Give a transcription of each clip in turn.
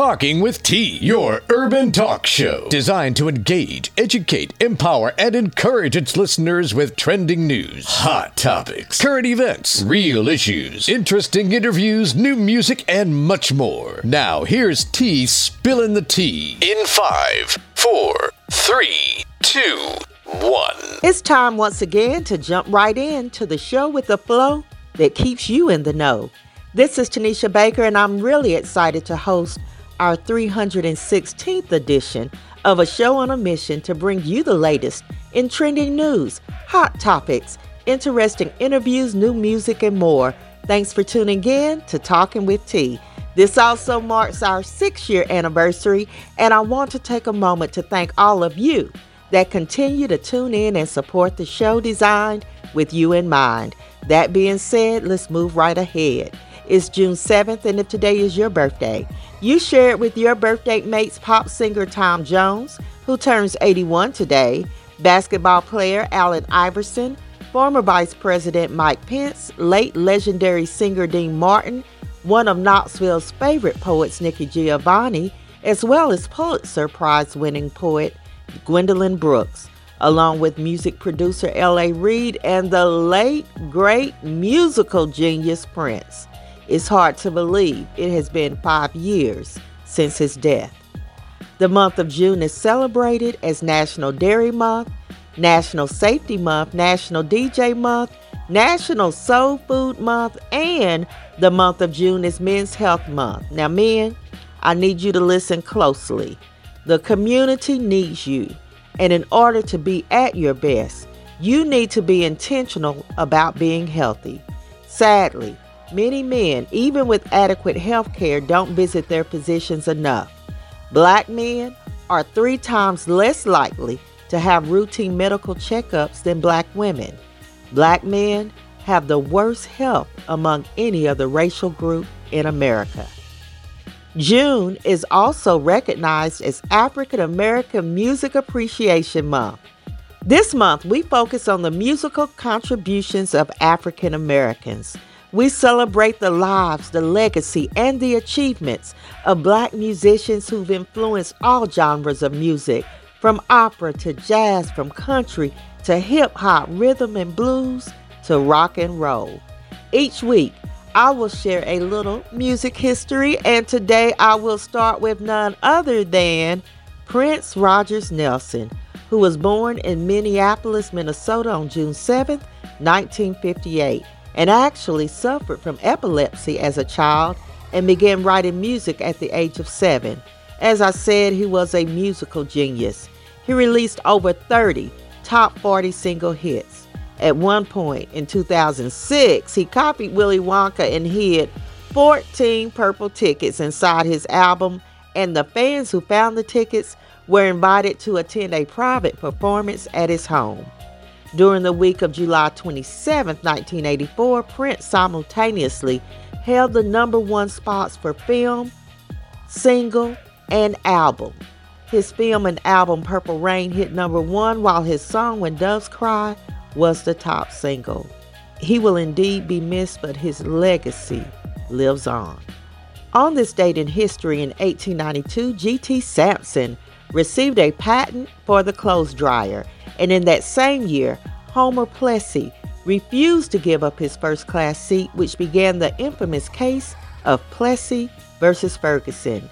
Talking with T, your urban talk show designed to engage, educate, empower, and encourage its listeners with trending news, hot topics, current events, real issues, interesting interviews, new music, and much more. Now, here's T spilling the tea in five, four, three, two, one. It's time once again to jump right in to the show with the flow that keeps you in the know. This is Tanisha Baker, and I'm really excited to host our 316th edition of a show on a mission to bring you the latest in trending news, hot topics, interesting interviews, new music, and more. Thanks for tuning in to Talking with T. This also marks our six year anniversary, and I want to take a moment to thank all of you that continue to tune in and support the show designed with you in mind. That being said, let's move right ahead. It's June 7th, and if today is your birthday, you share it with your birthday mates, pop singer Tom Jones, who turns 81 today, basketball player Allen Iverson, former Vice President Mike Pence, late legendary singer Dean Martin, one of Knoxville's favorite poets, Nikki Giovanni, as well as Pulitzer Prize winning poet Gwendolyn Brooks, along with music producer L.A. Reid and the late, great musical genius Prince. It's hard to believe it has been five years since his death. The month of June is celebrated as National Dairy Month, National Safety Month, National DJ Month, National Soul Food Month, and the month of June is Men's Health Month. Now, men, I need you to listen closely. The community needs you, and in order to be at your best, you need to be intentional about being healthy. Sadly, Many men, even with adequate health care, don't visit their physicians enough. Black men are three times less likely to have routine medical checkups than black women. Black men have the worst health among any other racial group in America. June is also recognized as African American Music Appreciation Month. This month, we focus on the musical contributions of African Americans. We celebrate the lives, the legacy, and the achievements of black musicians who've influenced all genres of music, from opera to jazz, from country to hip hop, rhythm and blues to rock and roll. Each week, I will share a little music history, and today I will start with none other than Prince Rogers Nelson, who was born in Minneapolis, Minnesota on June 7, 1958 and actually suffered from epilepsy as a child and began writing music at the age of seven. As I said, he was a musical genius. He released over 30 top 40 single hits. At one point in 2006, he copied Willy Wonka and hid 14 purple tickets inside his album, and the fans who found the tickets were invited to attend a private performance at his home. During the week of July 27, 1984, Prince simultaneously held the number one spots for film, single, and album. His film and album Purple Rain hit number one, while his song When Doves Cry was the top single. He will indeed be missed, but his legacy lives on. On this date in history in 1892, G.T. Sampson received a patent for the clothes dryer and in that same year, Homer Plessy refused to give up his first class seat, which began the infamous case of Plessy versus Ferguson.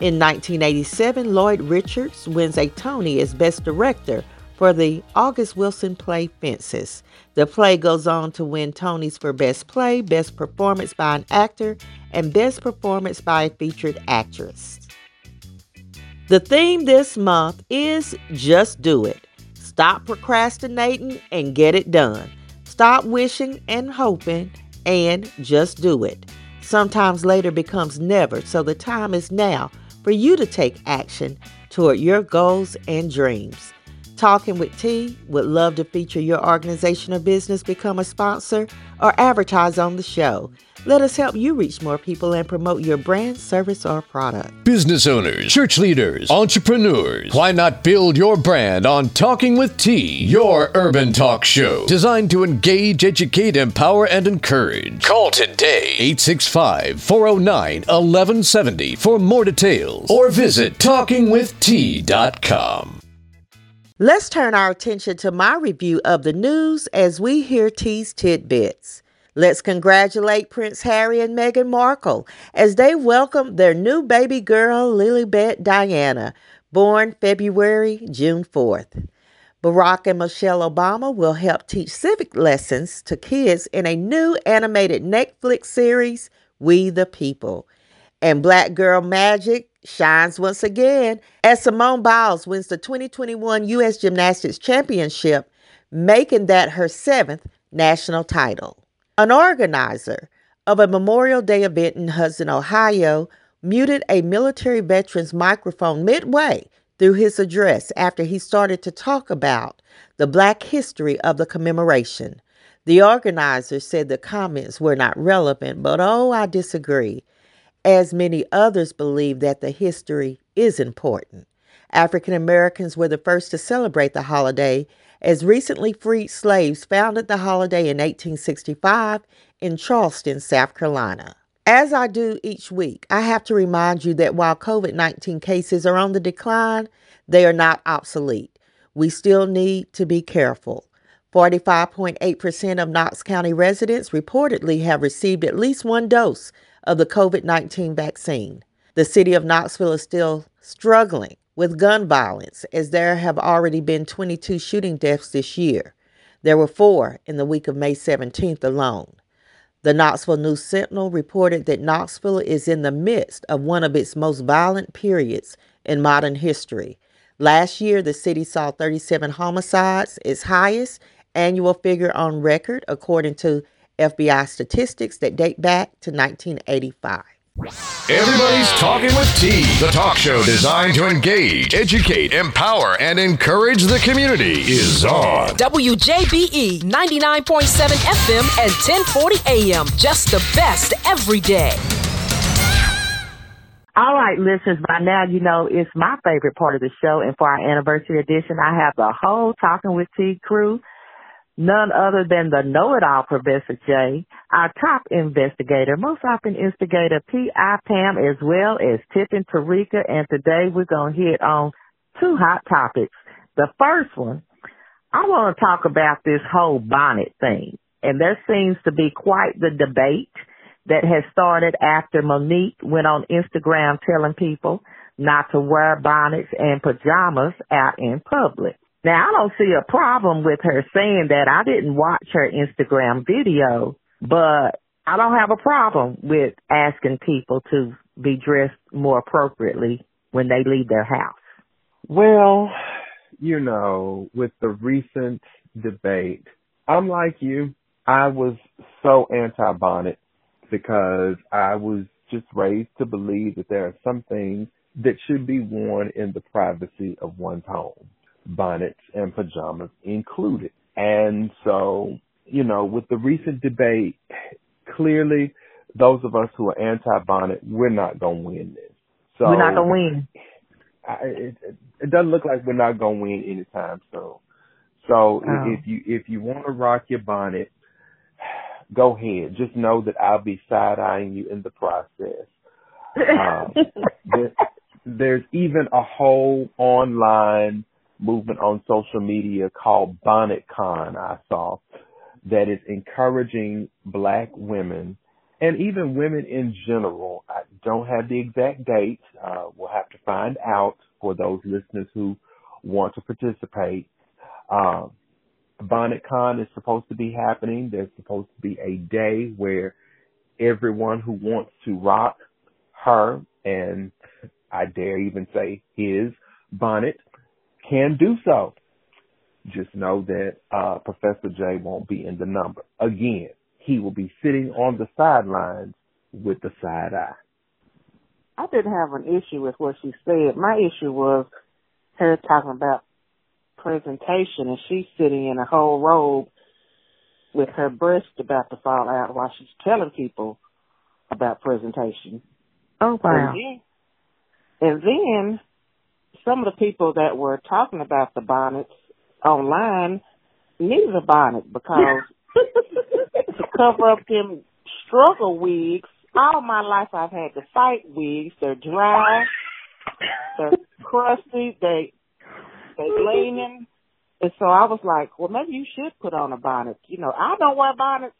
In 1987, Lloyd Richards wins a Tony as Best Director for the August Wilson play Fences. The play goes on to win Tonys for Best Play, Best Performance by an Actor, and Best Performance by a Featured Actress. The theme this month is Just Do It. Stop procrastinating and get it done. Stop wishing and hoping and just do it. Sometimes later becomes never, so the time is now for you to take action toward your goals and dreams. Talking with T would love to feature your organization or business become a sponsor or advertise on the show. Let us help you reach more people and promote your brand, service, or product. Business owners, church leaders, entrepreneurs, why not build your brand on Talking with T, your urban talk show designed to engage, educate, empower, and encourage? Call today 865 409 1170 for more details or visit talkingwitht.com. Let's turn our attention to my review of the news as we hear T's tidbits. Let's congratulate Prince Harry and Meghan Markle as they welcome their new baby girl, Lilibet Diana, born February June 4th. Barack and Michelle Obama will help teach civic lessons to kids in a new animated Netflix series, We the People. And Black Girl Magic shines once again as Simone Biles wins the 2021 U.S. Gymnastics Championship, making that her seventh national title. An organizer of a Memorial Day event in Hudson, Ohio, muted a military veteran's microphone midway through his address after he started to talk about the black history of the commemoration. The organizer said the comments were not relevant, but oh, I disagree as many others believe that the history is important. African Americans were the first to celebrate the holiday, as recently freed slaves founded the holiday in 1865 in Charleston, South Carolina. As I do each week, I have to remind you that while COVID 19 cases are on the decline, they are not obsolete. We still need to be careful. 45.8% of Knox County residents reportedly have received at least one dose of the COVID 19 vaccine. The city of Knoxville is still struggling with gun violence as there have already been 22 shooting deaths this year. There were four in the week of May 17th alone. The Knoxville News Sentinel reported that Knoxville is in the midst of one of its most violent periods in modern history. Last year, the city saw 37 homicides, its highest annual figure on record, according to FBI statistics that date back to 1985. Everybody's Talking with T, the talk show designed to engage, educate, empower, and encourage the community, is on. WJBE 99.7 FM and 1040 AM. Just the best every day. All right, listeners, by now you know it's my favorite part of the show. And for our anniversary edition, I have the whole Talking with T crew none other than the know-it-all Professor J, our top investigator, most often instigator P.I. Pam, as well as and Tarika. And today we're going to hit on two hot topics. The first one, I want to talk about this whole bonnet thing. And there seems to be quite the debate that has started after Mo'Nique went on Instagram telling people not to wear bonnets and pajamas out in public. Now, I don't see a problem with her saying that. I didn't watch her Instagram video, but I don't have a problem with asking people to be dressed more appropriately when they leave their house. Well, you know, with the recent debate, I'm like you. I was so anti-bonnet because I was just raised to believe that there are some things that should be worn in the privacy of one's home bonnets and pajamas included. And so, you know, with the recent debate, clearly those of us who are anti-bonnet, we're not going to win this. So we're not going to win. I, it, it doesn't look like we're not going to win anytime soon. So oh. if you if you want to rock your bonnet, go ahead. Just know that I'll be side eyeing you in the process. Um, there, there's even a whole online movement on social media called Bonnet Con I saw that is encouraging black women and even women in general. I don't have the exact date. Uh, we'll have to find out for those listeners who want to participate. Uh, Bonnet Con is supposed to be happening. There's supposed to be a day where everyone who wants to rock her and I dare even say his bonnet can do so. Just know that uh, Professor J won't be in the number. Again, he will be sitting on the sidelines with the side eye. I didn't have an issue with what she said. My issue was her talking about presentation, and she's sitting in a whole robe with her breast about to fall out while she's telling people about presentation. Oh wow! And then, and then some of the people that were talking about the bonnets online needed a bonnet because to cover up them struggle wigs. All my life I've had to fight wigs. They're dry, they're crusty, they they gleaming. And so I was like, well, maybe you should put on a bonnet. You know, I don't wear bonnets,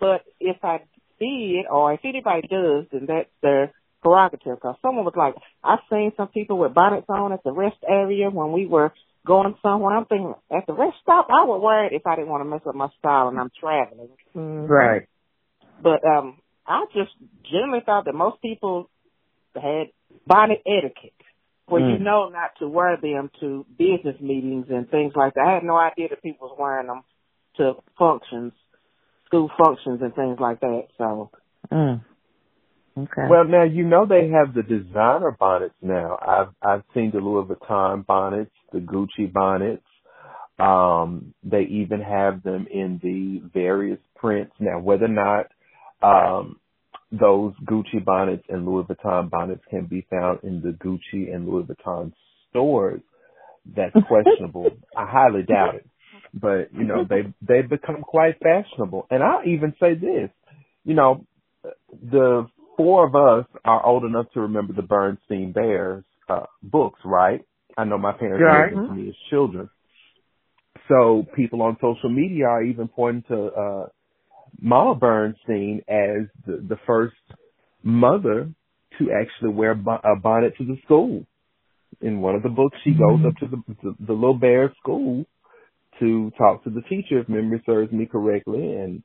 but if I did, or if anybody does, then that's their prerogative. Because someone was like, I've seen some people with bonnets on at the rest area when we were going somewhere. I'm thinking, at the rest stop, I would wear it if I didn't want to mess up my style and I'm traveling. Mm-hmm. Right. But um I just generally thought that most people had bonnet etiquette where mm. you know not to wear them to business meetings and things like that. I had no idea that people was wearing them to functions, school functions and things like that. So. Mm. Okay. Well, now you know they have the designer bonnets now. I've I've seen the Louis Vuitton bonnets, the Gucci bonnets. Um, they even have them in the various prints. Now, whether or not um, those Gucci bonnets and Louis Vuitton bonnets can be found in the Gucci and Louis Vuitton stores. That's questionable. I highly doubt it. But, you know, they, they've become quite fashionable. And I'll even say this, you know, the four of us are old enough to remember the Berenstain Bears, uh, books, right? I know my parents right. read them to me as children. So people on social media are even pointing to, uh, Mama Bernstein as the, the first mother to actually wear a bonnet to the school. In one of the books, she goes up to the, the, the little bear school to talk to the teacher, if memory serves me correctly, and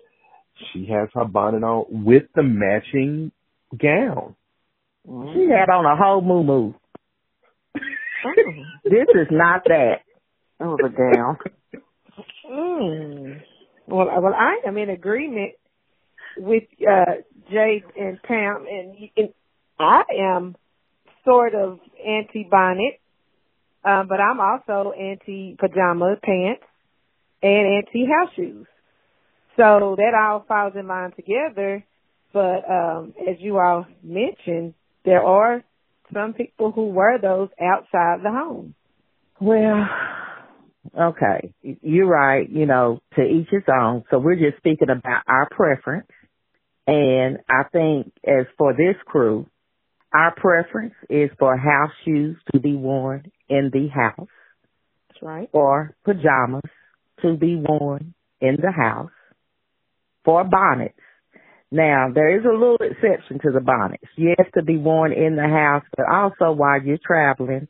she has her bonnet on with the matching gown. She had on a whole moo moo. this is not that. It was a gown. mm. Well, well, I am in agreement with uh, Jade and Pam, and, and I am sort of anti bonnet, um, but I'm also anti pajama pants and anti house shoes. So that all falls in line together. But um, as you all mentioned, there are some people who wear those outside the home. Well, Okay, you're right. You know, to each his own. So we're just speaking about our preference. And I think as for this crew, our preference is for house shoes to be worn in the house. That's right. Or pajamas to be worn in the house. For bonnets. Now, there is a little exception to the bonnets. Yes, to be worn in the house, but also while you're traveling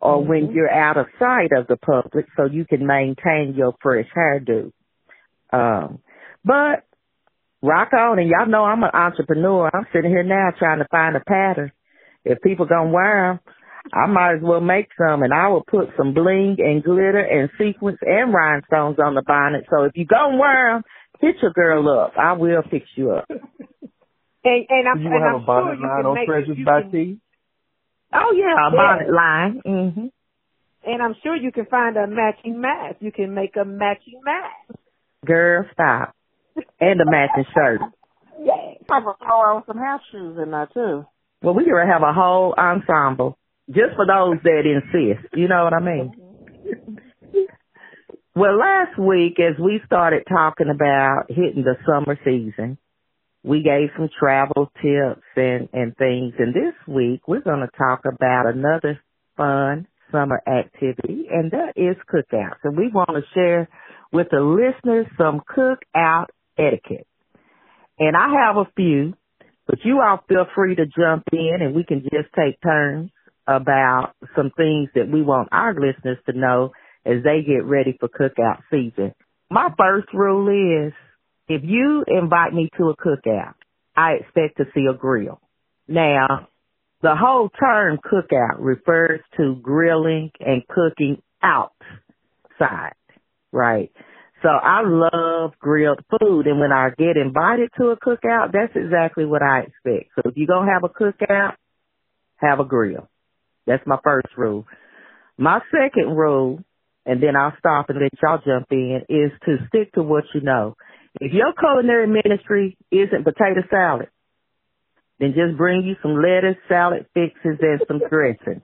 or mm-hmm. when you're out of sight of the public so you can maintain your fresh hairdo. Um, but rock on and y'all know I'm an entrepreneur. I'm sitting here now trying to find a pattern. If people gonna wear them, I might as well make some and I will put some bling and glitter and sequins and rhinestones on the bonnet. So if you gonna wear them, hit your girl up. I will fix you up. And, and I'm, you and have I'm a bonnet sure line on Treasures by T? Oh yeah, a bonnet line. hmm And I'm sure you can find a matching mask. You can make a matching mask. Girl, stop. And a matching shirt. Yeah. I will throw on some house shoes in there too. Well, we gonna have a whole ensemble just for those that insist. You know what I mean? Well, last week as we started talking about hitting the summer season, we gave some travel tips and, and things. And this week we're going to talk about another fun summer activity and that is cookouts. And we want to share with the listeners some cookout etiquette. And I have a few, but you all feel free to jump in and we can just take turns about some things that we want our listeners to know as they get ready for cookout season. My first rule is if you invite me to a cookout, I expect to see a grill. Now, the whole term cookout refers to grilling and cooking outside, right? So I love grilled food and when I get invited to a cookout, that's exactly what I expect. So if you're going to have a cookout, have a grill. That's my first rule. My second rule and then I'll stop and let y'all jump in, is to stick to what you know. If your culinary ministry isn't potato salad, then just bring you some lettuce, salad fixes, and some dressing.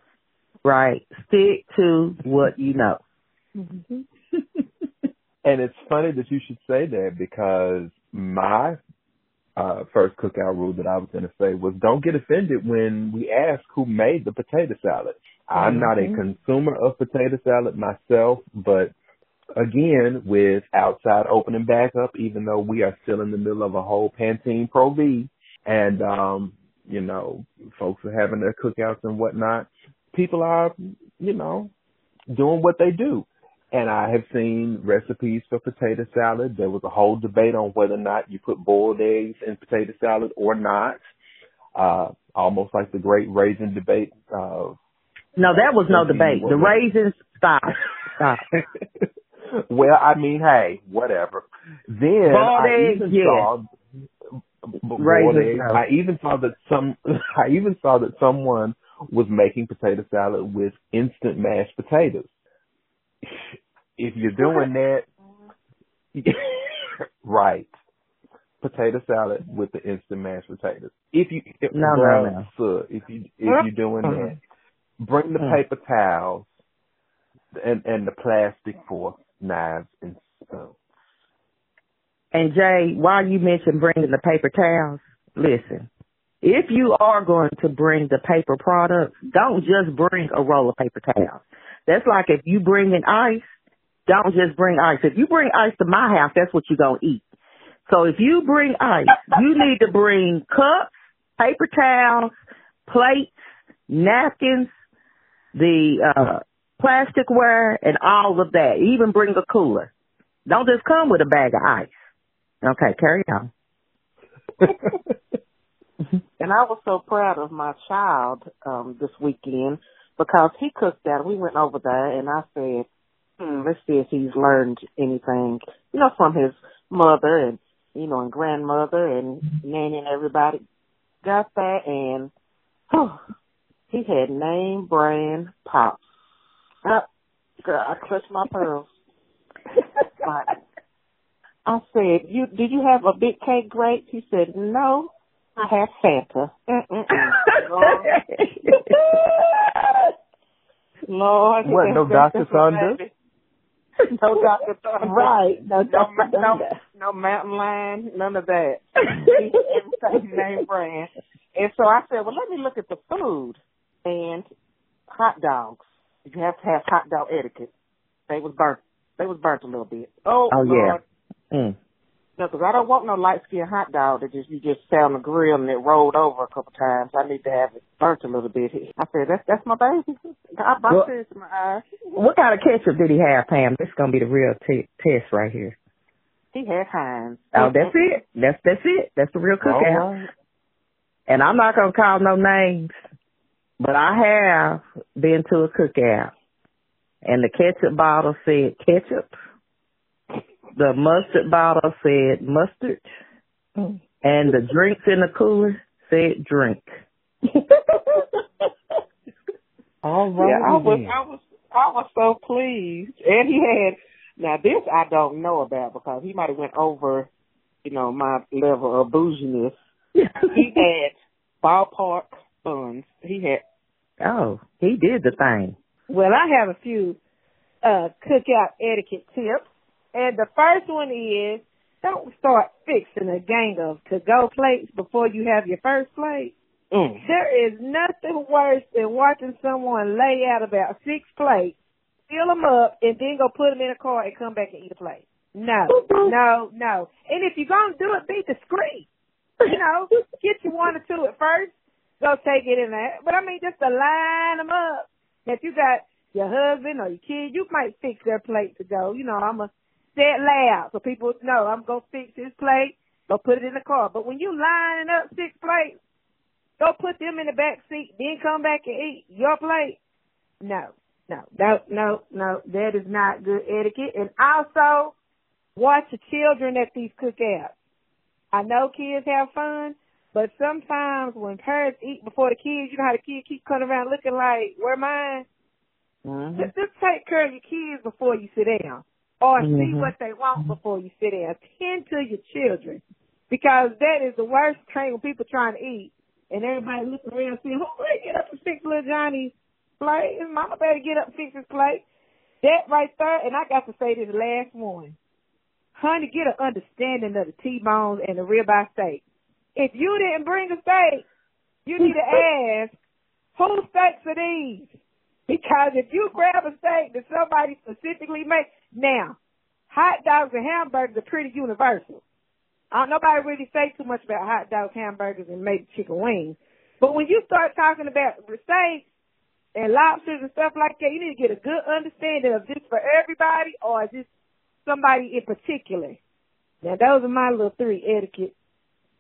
Right? Stick to what you know. Mm-hmm. and it's funny that you should say that because my uh, first cookout rule that I was going to say was don't get offended when we ask who made the potato salad. I'm not a mm-hmm. consumer of potato salad myself, but again, with outside opening back up, even though we are still in the middle of a whole Pantene Pro V and, um, you know, folks are having their cookouts and whatnot, people are, you know, doing what they do. And I have seen recipes for potato salad. There was a whole debate on whether or not you put boiled eggs in potato salad or not. Uh, almost like the great raisin debate. Uh, no, that was no debate. The raisins, stop, stop. well, I mean, hey, whatever. Then boiled I eggs, even yeah. saw eggs. No. I even saw that some. I even saw that someone was making potato salad with instant mashed potatoes if you're doing that, right, potato salad with the instant mashed potatoes. If you, if, no, no, no. So if you if you're doing that, bring the mm. paper towels and and the plastic fork, knives, and spoons. And Jay, while you mentioned bringing the paper towels, listen. If you are going to bring the paper products, don't just bring a roll of paper towels. That's like if you bring in ice, don't just bring ice. If you bring ice to my house, that's what you're going to eat. So if you bring ice, you need to bring cups, paper towels, plates, napkins, the uh plasticware, and all of that. Even bring a cooler. Don't just come with a bag of ice. Okay, carry on. and I was so proud of my child um this weekend because he cooked that. We went over there, and I said, hmm, let's see if he's learned anything, you know, from his mother and, you know, and grandmother and nanny and everybody. Got that and, oh, he had name brand pops. Uh, girl, I clutched my pearls. I said, "You did you have a Big K grape?" He said, "No, I have Fanta." Lord, what? No Dr. Thunder. no Dr. Thunder. Right. No, no, no, no Mountain Lion, none of that. Everything name brand. And so I said, well, let me look at the food and hot dogs. You have to have hot dog etiquette. They was burnt. They was burnt a little bit. Oh, oh Lord. yeah. Mm. No, because I don't want no light skinned hot dog that just you just sat on the grill and it rolled over a couple times. I need to have it burnt a little bit. I said, That's that's my baby. I brought well, tears to my eyes. What kind of ketchup did he have, Pam? This is gonna be the real t- test right here. He had Heinz. Oh, that's it. That's that's it. That's the real cookout. Right. And I'm not gonna call no names, but I have been to a cookout, and the ketchup bottle said ketchup the mustard bottle said mustard, mm. and the drinks in the cooler said drink. All right. Yeah, I was, I was, I was so pleased, and he had. Now this I don't know about because he might have went over, you know, my level of bouginess. he had ballpark buns. He had. Oh, he did the thing. Well, I have a few uh cookout etiquette tips. And the first one is don't start fixing a gang of to go plates before you have your first plate. Mm. There is nothing worse than watching someone lay out about six plates, fill them up, and then go put them in a car and come back and eat a plate. No, no, no. And if you're gonna do it, be discreet. You know, get you one or two at first. Go take it in there. But I mean, just to line them up. If you got your husband or your kid, you might fix their plate to go. You know, I'm a it loud so people know I'm gonna fix this plate, go put it in the car. But when you lining up six plates, go put them in the back seat, then come back and eat your plate. No, no, no, no, no, that is not good etiquette. And also, watch the children at these cookouts. I know kids have fun, but sometimes when parents eat before the kids, you know how the kids keep coming around looking like, where mine? Mm-hmm. Just, just take care of your kids before you sit down, or mm-hmm. see what they want before you sit down. Tend to your children, because that is the worst train when people trying to eat and everybody looking around saying, "Who better get up and fix little Johnny's plate? His mama better get up and fix his plate." That right there, and I got to say this last one. Honey, get an understanding of the T-bones and the ribeye steak. If you didn't bring a steak, you need to ask, whose steaks are these? Because if you grab a steak that somebody specifically made, now, hot dogs and hamburgers are pretty universal. Uh, nobody really say too much about hot dogs, hamburgers, and maybe chicken wings. But when you start talking about steaks and lobsters and stuff like that, you need to get a good understanding of this for everybody or is just somebody in particular. Now, those are my little three etiquette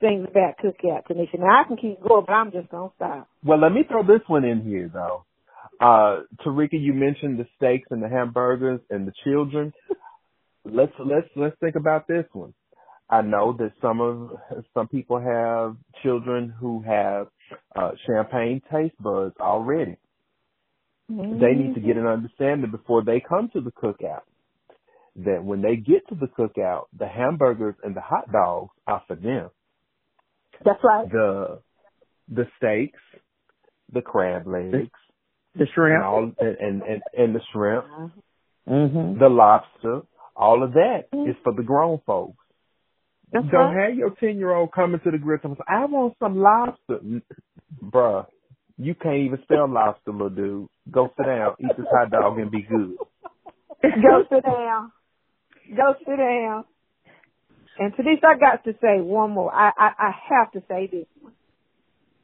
things about cookout, Tanisha. Now, I can keep going, but I'm just to stop. Well, let me throw this one in here, though. Uh, Tarika, you mentioned the steaks and the hamburgers and the children. let's let's let's think about this one. I know that some of some people have children who have uh, champagne taste buds already. Mm-hmm. They need to get an understanding before they come to the cookout that when they get to the cookout, the hamburgers and the hot dogs are for them. That's right. The the steaks, the crab legs, the shrimp, and all, and, and, and the shrimp, mm-hmm. the lobster, all of that mm-hmm. is for the grown folks. That's Don't right. have your ten year old coming to the grill and say, "I want some lobster," bruh. You can't even spell lobster, little dude. Go sit down, eat this hot dog, and be good. Go sit down. Go sit down. And to this, I got to say one more. I, I, I have to say this one.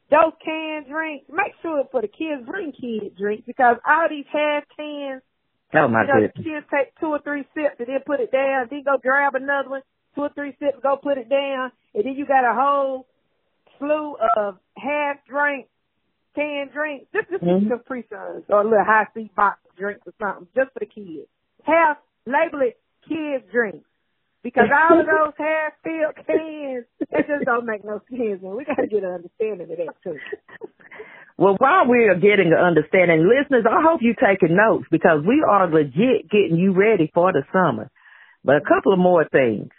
Those canned drinks, make sure for the kids, bring kids drinks because all these half cans, oh my you know, goodness. the kids take two or three sips and then put it down, then go grab another one, two or three sips, go put it down, and then you got a whole slew of half drink, canned drinks. Just, just mm-hmm. some pre or a little Hi-C box drinks or something, just for the kids. Half, label it kids drinks. Because all of those half filled cans, it just don't make no sense. And we got to get an understanding of that too. Well, while we are getting an understanding, listeners, I hope you're taking notes because we are legit getting you ready for the summer. But a couple of more things.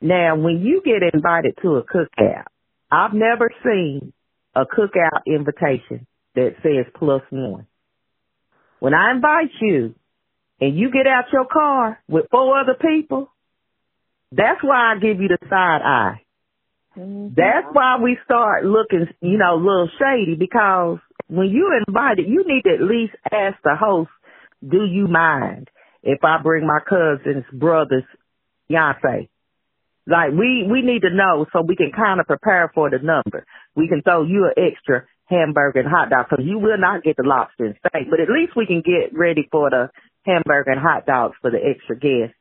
Now, when you get invited to a cookout, I've never seen a cookout invitation that says plus one. When I invite you and you get out your car with four other people, that's why I give you the side eye. Mm-hmm. That's why we start looking, you know, a little shady because when you invited, you need to at least ask the host, do you mind if I bring my cousin's brother's fiance? Like we, we need to know so we can kind of prepare for the number. We can throw you an extra hamburger and hot dog because you will not get the lobster and steak, but at least we can get ready for the hamburger and hot dogs for the extra guests.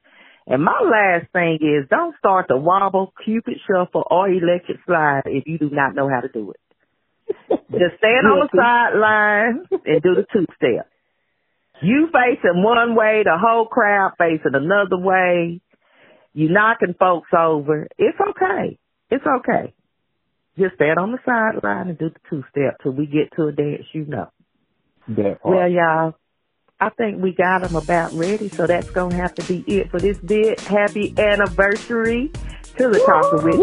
And my last thing is don't start the wobble, cupid shuffle, or electric slide if you do not know how to do it. Just stand on the sideline and do the two step. You facing one way, the whole crowd facing another way. You knocking folks over. It's okay. It's okay. Just stand on the sideline and do the two step till we get to a dance you know. Well, y'all, I think we got them about ready, so that's going to have to be it for this bit. Happy anniversary to the Talking with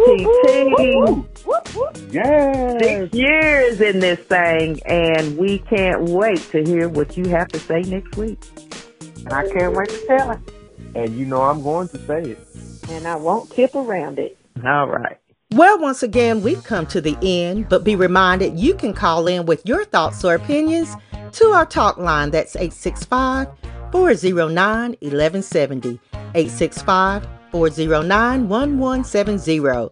TT. Yes. Six years in this thing, and we can't wait to hear what you have to say next week. And I can't wait to tell it. And you know I'm going to say it. And I won't tip around it. All right. Well, once again, we've come to the end, but be reminded you can call in with your thoughts or opinions to our talk line. That's 865 409 1170. 865 409 1170.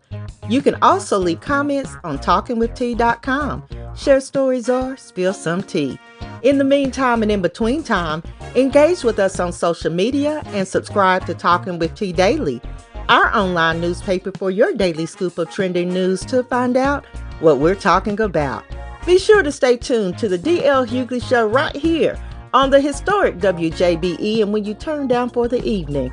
You can also leave comments on talkingwitht.com. Share stories or spill some tea. In the meantime and in between time, engage with us on social media and subscribe to Talking with T Daily, our online newspaper for your daily scoop of trending news to find out what we're talking about. Be sure to stay tuned to the DL Hughley Show right here on the historic WJBE and when you turn down for the evening,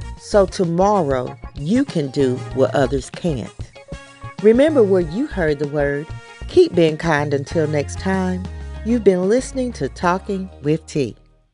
so tomorrow you can do what others can't. Remember where you heard the word. Keep being kind until next time. You've been listening to Talking with T.